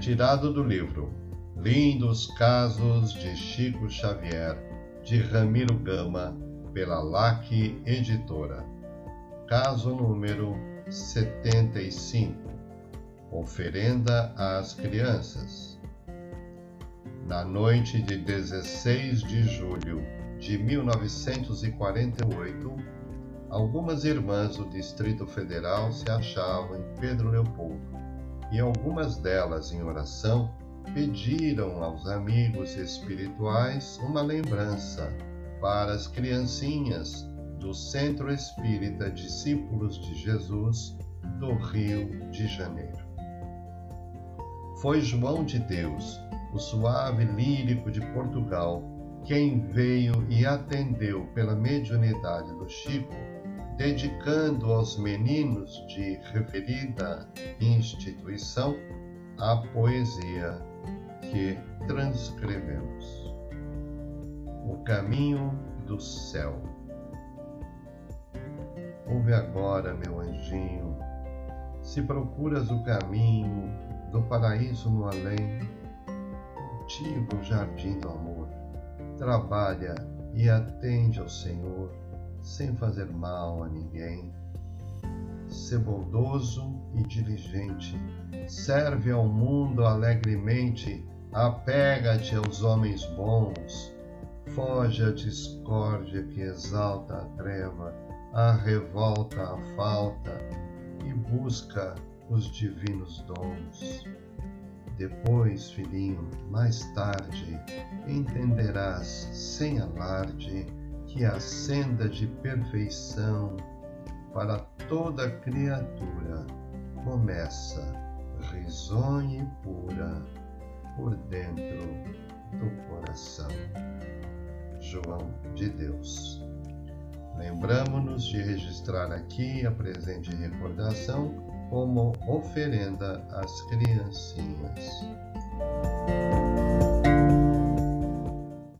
retirado do livro Lindos Casos de Chico Xavier, de Ramiro Gama, pela LAC Editora. Caso número 75 Oferenda às Crianças. Na noite de 16 de julho de 1948, algumas irmãs do Distrito Federal se achavam em Pedro Leopoldo e algumas delas, em oração, pediram aos amigos espirituais uma lembrança para as criancinhas do Centro Espírita Discípulos de Jesus do Rio de Janeiro. Foi João de Deus, o suave lírico de Portugal, quem veio e atendeu pela mediunidade do Chico, dedicando aos meninos de referida instituição a poesia que transcrevemos. O caminho do céu. Ouve agora, meu anjinho, se procuras o caminho do paraíso no além, cultiva o jardim do amor, trabalha e atende ao Senhor sem fazer mal a ninguém. Sê bondoso e diligente, serve ao mundo alegremente, apega-te aos homens bons, foge à discórdia que exalta a treva, a revolta, a falta, e busca os divinos dons. Depois, filhinho, mais tarde, entenderás sem alarde que a senda de perfeição para toda criatura começa risonha e pura por dentro do coração. João de Deus. Lembramos-nos de registrar aqui a presente recordação como oferenda às criancinhas.